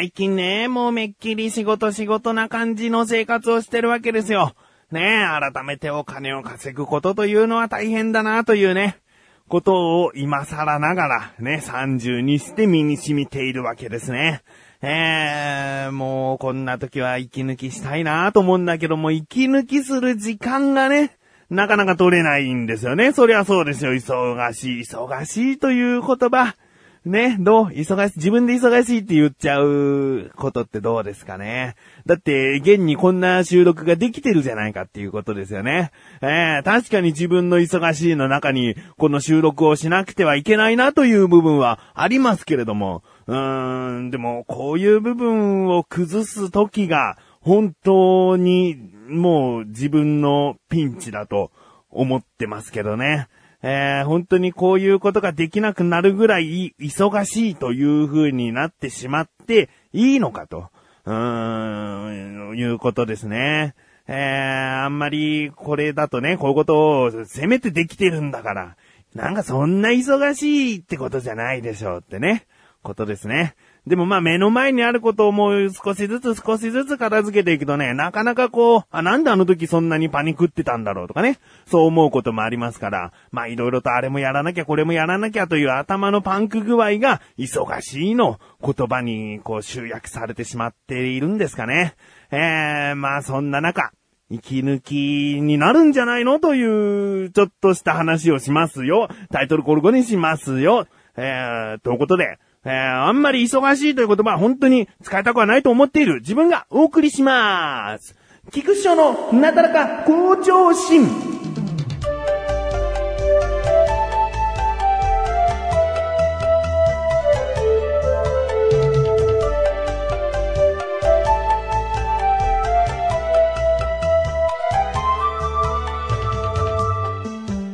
最近ね、もうめっきり仕事仕事な感じの生活をしてるわけですよ。ねえ、改めてお金を稼ぐことというのは大変だなというね、ことを今更ながらね、30にして身に染みているわけですね。えー、もうこんな時は息抜きしたいなと思うんだけども、息抜きする時間がね、なかなか取れないんですよね。そりゃそうですよ。忙しい、忙しいという言葉。ね、どう忙しい、自分で忙しいって言っちゃうことってどうですかね。だって、現にこんな収録ができてるじゃないかっていうことですよね。えー、確かに自分の忙しいの中に、この収録をしなくてはいけないなという部分はありますけれども、うーん、でも、こういう部分を崩す時が、本当に、もう自分のピンチだと思ってますけどね。えー、本当にこういうことができなくなるぐらい忙しいという風になってしまっていいのかと、うーん、いうことですね。えー、あんまりこれだとね、こういうことをせめてできてるんだから、なんかそんな忙しいってことじゃないでしょうってね、ことですね。でもまあ目の前にあることをもう少しずつ少しずつ片付けていくとね、なかなかこう、あ、なんであの時そんなにパニクってたんだろうとかね、そう思うこともありますから、まあいろいろとあれもやらなきゃこれもやらなきゃという頭のパンク具合が、忙しいの言葉にこう集約されてしまっているんですかね。えー、まあそんな中、息抜きになるんじゃないの？という、ちょっとした話をしますよ。タイトルコルゴにしますよ。えー、ということで、えー、あんまり忙しいという言葉は本当に使いたくはないと思っている自分がお送りします。菊師匠のなだらか向上心。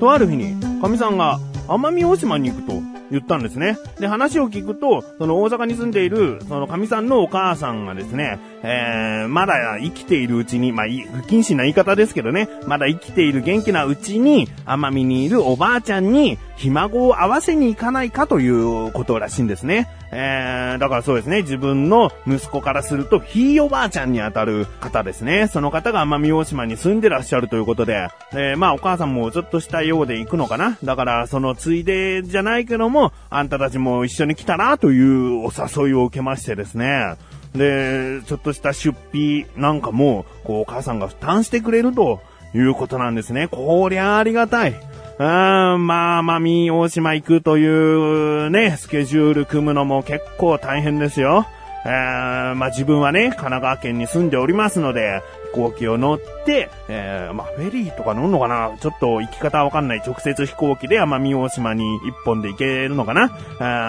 とある日に、神さんが奄美大島に行くと言ったんですね。で、話を聞くと、その大阪に住んでいる、その神さんのお母さんがですね、えー、まだ生きているうちに、まあ、不謹慎な言い方ですけどね、まだ生きている元気なうちに、奄美にいるおばあちゃんに、ひ孫を会わせに行かないかということらしいんですね。えー、だからそうですね、自分の息子からすると、ひいおばあちゃんにあたる方ですね。その方が奄美大島に住んでらっしゃるということで、えー、まあお母さんもちょっとしたようで行くのかな。だから、そのついでじゃないけども、あんたたちも一緒に来たらというお誘いを受けましてですね。で、ちょっとした出費なんかも、こう、お母さんが負担してくれるということなんですね。こりゃありがたい。うん、まあ、まみ大島行くというね、スケジュール組むのも結構大変ですよ。えー、まあ自分はね、神奈川県に住んでおりますので、飛行機を乗って、えー、まあフェリーとか乗るのかな？ちょっと行き方わかんない。直接飛行機で奄美大島に一本で行けるのかな？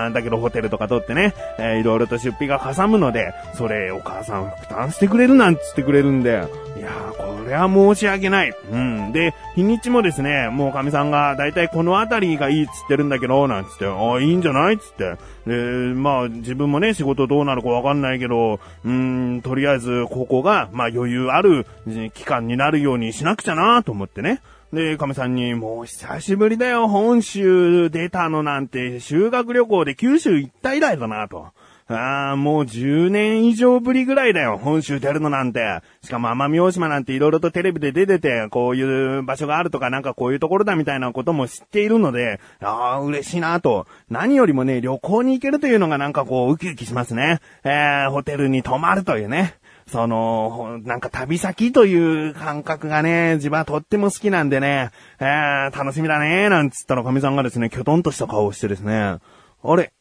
あだけどホテルとか取ってね、えー、いろいろと出費がかさむので、それお母さん負担してくれるなんつってくれるんで、やー、これは申し訳ない。うん。で、日にちもですね、もう神さんが、だいたいこの辺りがいいっつってるんだけど、なんつって、ああ、いいんじゃないっつって。で、まあ、自分もね、仕事どうなるかわかんないけど、うん、とりあえず、ここが、まあ余裕ある期間になるようにしなくちゃなと思ってね。で、亀さんに、もう久しぶりだよ、本州出たのなんて、修学旅行で九州行った以来だなと。ああ、もう10年以上ぶりぐらいだよ、本州出るのなんて。しかも奄美大島なんて色々とテレビで出てて、こういう場所があるとかなんかこういうところだみたいなことも知っているので、ああ、嬉しいなと。何よりもね、旅行に行けるというのがなんかこう、ウキウキしますね。えー、ホテルに泊まるというね。その、なんか旅先という感覚がね、自分はとっても好きなんでね、えー、楽しみだね、なんつったら神さんがですね、きょとんとした顔をしてですね、あれ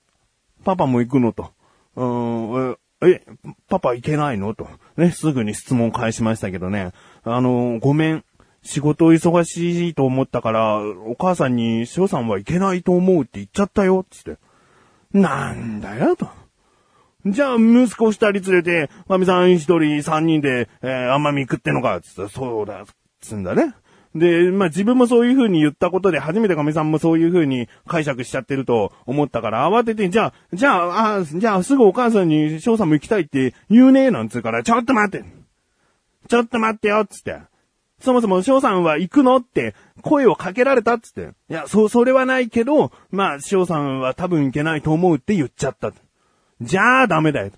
パパも行くのと。うん、え、パパ行けないの？と。ね、すぐに質問返しましたけどね。あの、ごめん。仕事忙しいと思ったから、お母さんに、翔さんは行けないと思うって言っちゃったよ、つって。なんだよ、と。じゃあ、息子二人連れて、まみさん一人三人で、えー、甘み食ってんのか、つって、そうだ、つんだね。で、まあ、自分もそういう風に言ったことで、初めて亀さんもそういう風に解釈しちゃってると思ったから、慌てて、じゃあ、じゃあ、あじゃあ、すぐお母さんに翔さんも行きたいって言うねなんつうから、ちょっと待ってちょっと待ってよつって。そもそも翔さんは行くのって声をかけられたっつって。いや、そ、それはないけど、まあ、翔さんは多分行けないと思うって言っちゃった。じゃあダメだよ。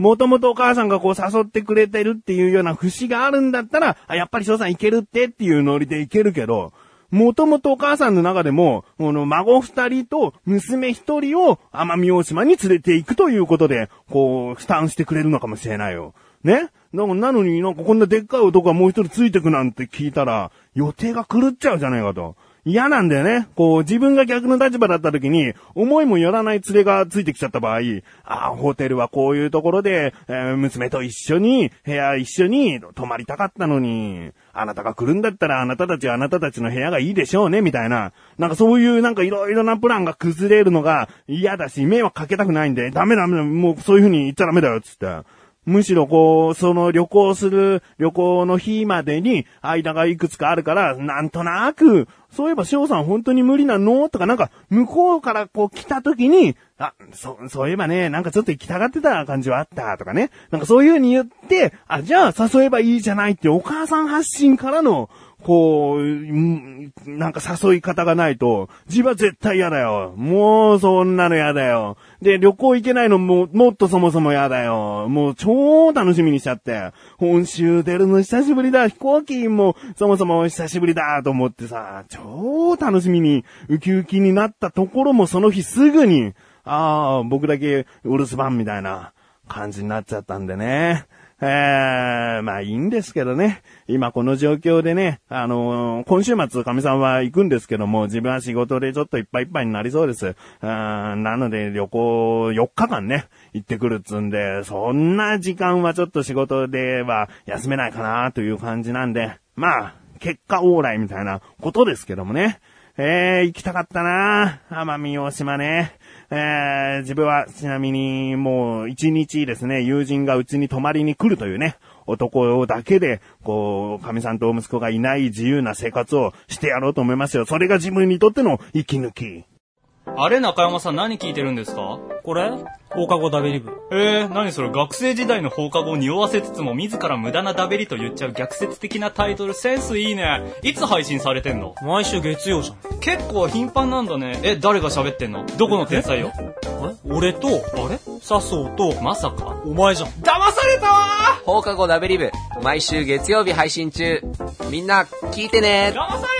もともとお母さんがこう誘ってくれてるっていうような節があるんだったら、あ、やっぱり翔さんいけるってっていうノリでいけるけど、もともとお母さんの中でも、この孫二人と娘一人を奄美大島に連れて行くということで、こう、負担してくれるのかもしれないよ。ね？なのになんかこんなでっかい男がもう一人ついてくなんて聞いたら、予定が狂っちゃうじゃないかと。嫌なんだよね。こう、自分が逆の立場だった時に、思いもよらない連れがついてきちゃった場合、ああ、ホテルはこういうところで、えー、娘と一緒に、部屋一緒に泊まりたかったのに、あなたが来るんだったらあなたたちはあなたたちの部屋がいいでしょうね、みたいな。なんかそういうなんかいろいろなプランが崩れるのが嫌だし、迷惑かけたくないんで、ダメダメ、もうそういう風に言っちゃダメだよ、つって。むしろこう、その旅行する旅行の日までに間がいくつかあるから、なんとなく、そういえば翔さん本当に無理なのとかなんか、向こうからこう来た時に、あ、そ、そういえばね、なんかちょっと行きたがってた感じはあったとかね。なんかそういう風に言って、あ、じゃあ誘えばいいじゃないってお母さん発信からのこう、なんか誘い方がないと、自分は絶対嫌だよ。もうそんなの嫌だよ。で、旅行行けないのも、もっとそもそも嫌だよ。もう超楽しみにしちゃって。本州出るの久しぶりだ。飛行機もそもそも久しぶりだと思ってさ、超楽しみにウキウキになったところもその日すぐに、ああ、僕だけお留守番みたいな感じになっちゃったんでね。えー、まあいいんですけどね。今この状況でね、あのー、今週末神さんは行くんですけども、自分は仕事でちょっといっぱいいっぱいになりそうです。なので旅行4日間ね、行ってくるっつんで、そんな時間はちょっと仕事では休めないかなという感じなんで、まあ、結果往来みたいなことですけどもね。えー、行きたかったな奄美大島ね。えー、自分はちなみにもう一日ですね、友人がうちに泊まりに来るというね、男だけで、こう、神さんと息子がいない自由な生活をしてやろうと思いますよ。それが自分にとっての息抜き。あれ中山さん何聞いてるんですか？これ？放課後ダベリブ。えー、何それ？学生時代の放課後を匂わせつつも自ら無駄なダベリと言っちゃう逆説的なタイトル。センスいいね。いつ配信されてんの？毎週月曜じゃん。結構頻繁なんだね。え、誰が喋ってんの？どこの天才よ？え？俺と、あれ？笹生と、まさか？お前じゃん。騙されたわ放課後ダベリブ、毎週月曜日配信中。みんな、聞いてね騙され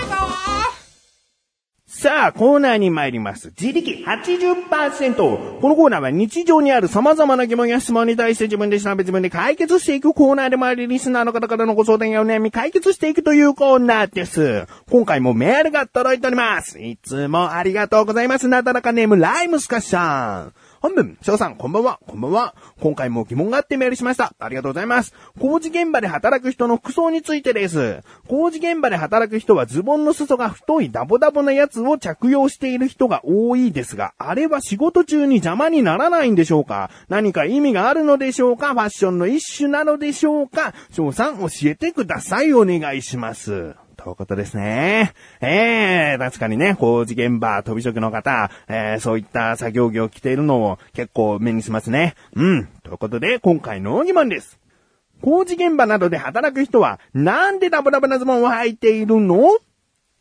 さあ、コーナーに参ります。自力80%。このコーナーは日常にある様々な疑問や質問に対して自分で調べ自分で解決していくコーナーでもあり、リスナーの方からのご相談やお悩み解決していくというコーナーです。今回もメールが届いております。いつもありがとうございます。なだらかネームライムスカッシャン。本文、翔さん、こんばんは、こんばんは。今回も疑問があってメールしました。ありがとうございます。工事現場で働く人の服装についてです。工事現場で働く人はズボンの裾が太いダボダボなやつを着用している人が多いですが、あれは仕事中に邪魔にならないんでしょうか？何か意味があるのでしょうか？ファッションの一種なのでしょうか？翔さん、教えてください。お願いします。ということですね。ええー、確かにね、工事現場、飛び職の方、えー、そういった作業着を着ているのを結構目にしますね。うん。ということで、今回の疑問です。工事現場などで働く人は、なんでダブダブなズボンを履いているの？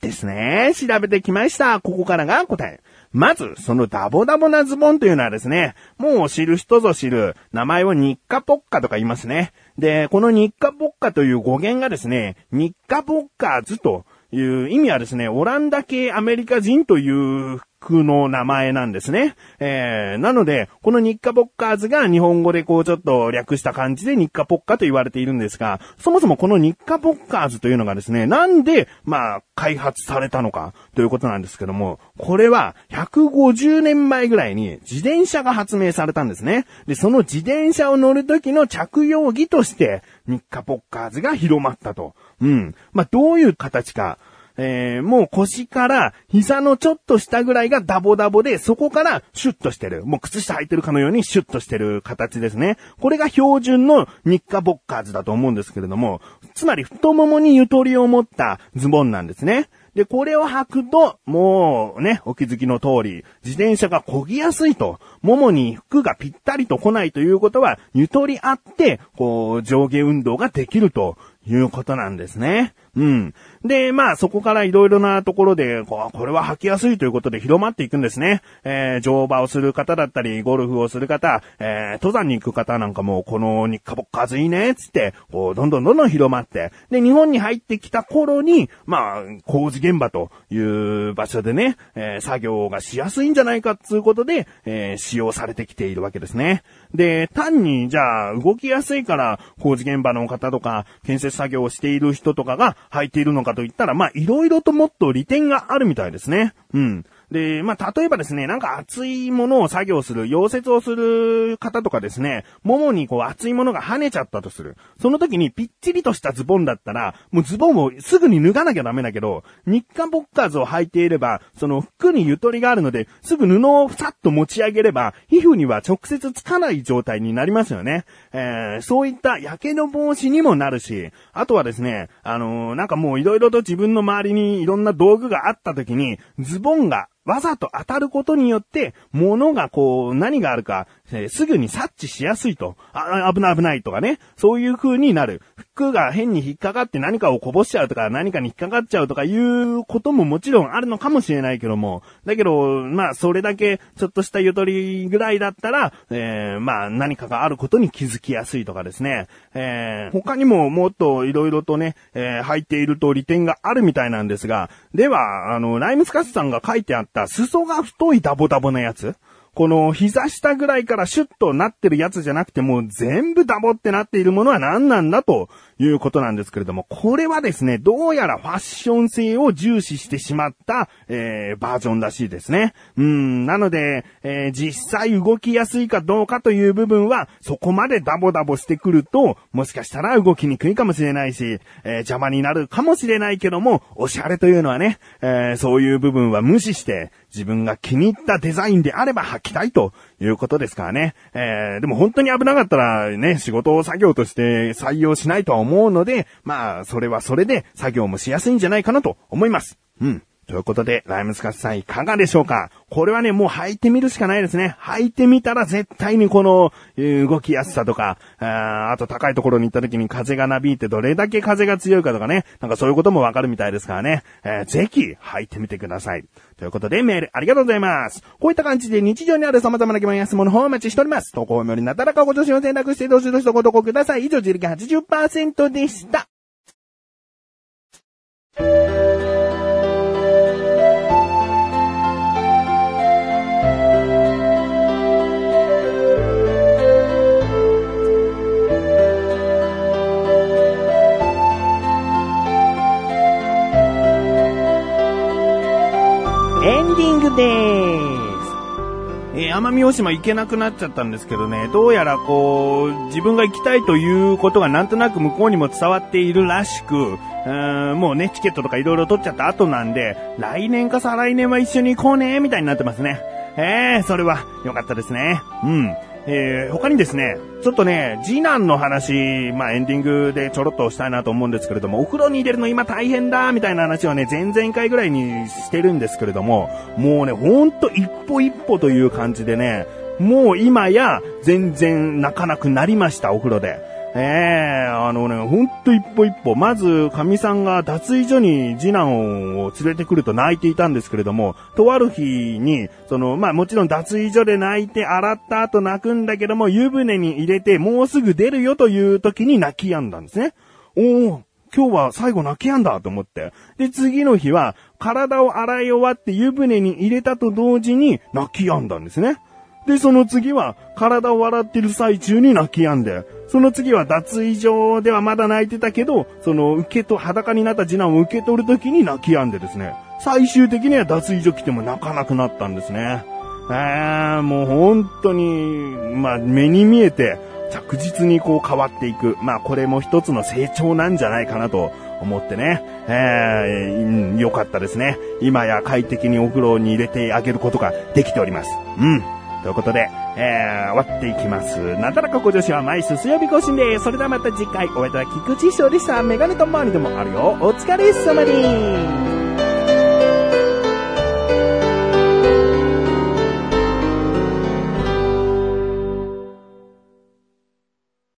ですね。調べてきました。ここからが答え。まず、そのダボダボなズボンというのはですね、もう知る人ぞ知る、名前を日課ポッカとか言いますね。で、この日課ポッカという語源がですね、日課ポッカーズという意味はですね、オランダ系アメリカ人という区の名前なんですね。えー、なので、この日課ポッカーズが日本語でこうちょっと略した感じで日課ポッカと言われているんですが、そもそもこの日課ポッカーズというのがですね、なんで、まあ、開発されたのかということなんですけども、これは150年前ぐらいに自転車が発明されたんですね。で、その自転車を乗る時の着用着として日課ポッカーズが広まったと。うん。まあ、どういう形か。えー、もう腰から膝のちょっと下ぐらいがダボダボで、そこからシュッとしてる。もう靴下履いてるかのようにシュッとしてる形ですね。これが標準の日課ボッカーズだと思うんですけれども、つまり太ももにゆとりを持ったズボンなんですね。で、これを履くと、もうね、お気づきの通り、自転車が漕ぎやすいと、ももに服がぴったりと来ないということは、ゆとりあって、こう、上下運動ができるということなんですね。うん。で、まあそこからいろいろなところで、これは履きやすいということで広まっていくんですね。えー乗馬をする方だったり、ゴルフをする方、えー登山に行く方なんかも、この日課ボッカーズいね、つって、こう、どんどんどんどん広まって、で、日本に入ってきた頃に、まあ、工事現場という場所でね、えー作業がしやすいんじゃないかっていうことで、えー使用されてきているわけですね。で、単に、じゃあ、動きやすいから、工事現場の方とか、建設作業をしている人とかが履いているのかと言ったら、まあ、いろいろともっと利点があるみたいですね。うん。で、まあ、例えばですね、なんか熱いものを作業する、溶接をする方とかですね、ももにこう熱いものが跳ねちゃったとする。その時にぴっちりとしたズボンだったら、もうズボンをすぐに脱がなきゃダメだけど、日韓ボッカーズを履いていれば、その服にゆとりがあるので、すぐ布をふさっと持ち上げれば、皮膚には直接つかない状態になりますよね。えー、そういった火傷防止にもなるし、あとはですね、あのーなんかもういろいろと自分の周りにいろんな道具があった時に、ズボンがわざと当たることによって、物がこう、何があるか、えーすぐに察知しやすいと。あ、危ない危ないとかね。そういう風になる。服が変に引っかかって何かをこぼしちゃうとか、何かに引っかかっちゃうとかいうことももちろんあるのかもしれないけども。だけど、まあ、それだけ、ちょっとしたゆとりぐらいだったら、えーまあ、何かがあることに気づきやすいとかですね。えー他にももっといろいろとね、えー入っていると利点があるみたいなんですが、では、あの、ライムスカスさんが書いてあった裾が太いダボダボなやつこの膝下ぐらいからシュッとなってるやつじゃなくてもう全部ダボってなっているものは何なんだということなんですけれども、これはですね、どうやらファッション性を重視してしまった、えー、バージョンらしいですね。うん、なので、えー実際動きやすいかどうかという部分は、そこまでダボダボしてくると、もしかしたら動きにくいかもしれないし、えー邪魔になるかもしれないけども、おしゃれというのはね、えーそういう部分は無視して、自分が気に入ったデザインであれば履きたいということですからね。えーでも本当に危なかったらね、仕事を作業として採用しないとは思うので、まあ、それはそれで作業もしやすいんじゃないかなと思います。うん。ということで、ライムスカスさんいかがでしょうか？これはね、もう履いてみるしかないですね。履いてみたら絶対にこの、動きやすさとか、ああと高いところに行った時に風がなびいてどれだけ風が強いかとかね、なんかそういうこともわかるみたいですからね、えーぜひ履いてみてください。ということで、メールありがとうございます。こういった感じで日常にある様々な疑問や質問の方をお待ちしております。投稿よりなだらかご助身を選択してどしどしとご投稿ください。以上、自力80%でした。エンディングです。えー奄美大島行けなくなっちゃったんですけどね、どうやらこう、自分が行きたいということがなんとなく向こうにも伝わっているらしく、うんもうね、チケットとか色々取っちゃった後なんで、来年か再来年は一緒に行こうね、みたいになってますね。えー、それは良かったですね。うん。えー、他にですね、ちょっとね、次男の話、まあエンディングでちょろっとしたいなと思うんですけれども、お風呂に入れるの今大変だ、みたいな話をね、前々回ぐらいにしてるんですけれども、もうね、ほんと一歩一歩という感じでね、もう今や全然泣かなくなりました、お風呂で。ええあのね、ほんと一歩一歩。まず、神さんが脱衣所に次男を連れてくると泣いていたんですけれども、とある日に、その、まあもちろん脱衣所で泣いて洗った後泣くんだけども、湯船に入れてもうすぐ出るよという時に泣き止んだんですね。おお今日は最後泣き止んだと思って。で、次の日は、体を洗い終わって湯船に入れたと同時に泣き止んだんですね。で、その次は、体を洗ってる最中に泣き止んで、その次は脱衣所ではまだ泣いてたけど、その受けと、裸になった次男を受け取る時に泣き止んでですね、最終的には脱衣所来ても泣かなくなったんですね。えー、もう本当に、まあ目に見えて、着実にこう変わっていく。まあこれも一つの成長なんじゃないかなと思ってね。えー、うんよかったですね。今や快適にお風呂に入れてあげることができております。うん。ということで、えー、終わっていきます。なだらかご女子は毎週水曜日更新です。それではまた次回、お会いいたい菊池翔でした。メガネと周りでもあるよ。お疲れ様です。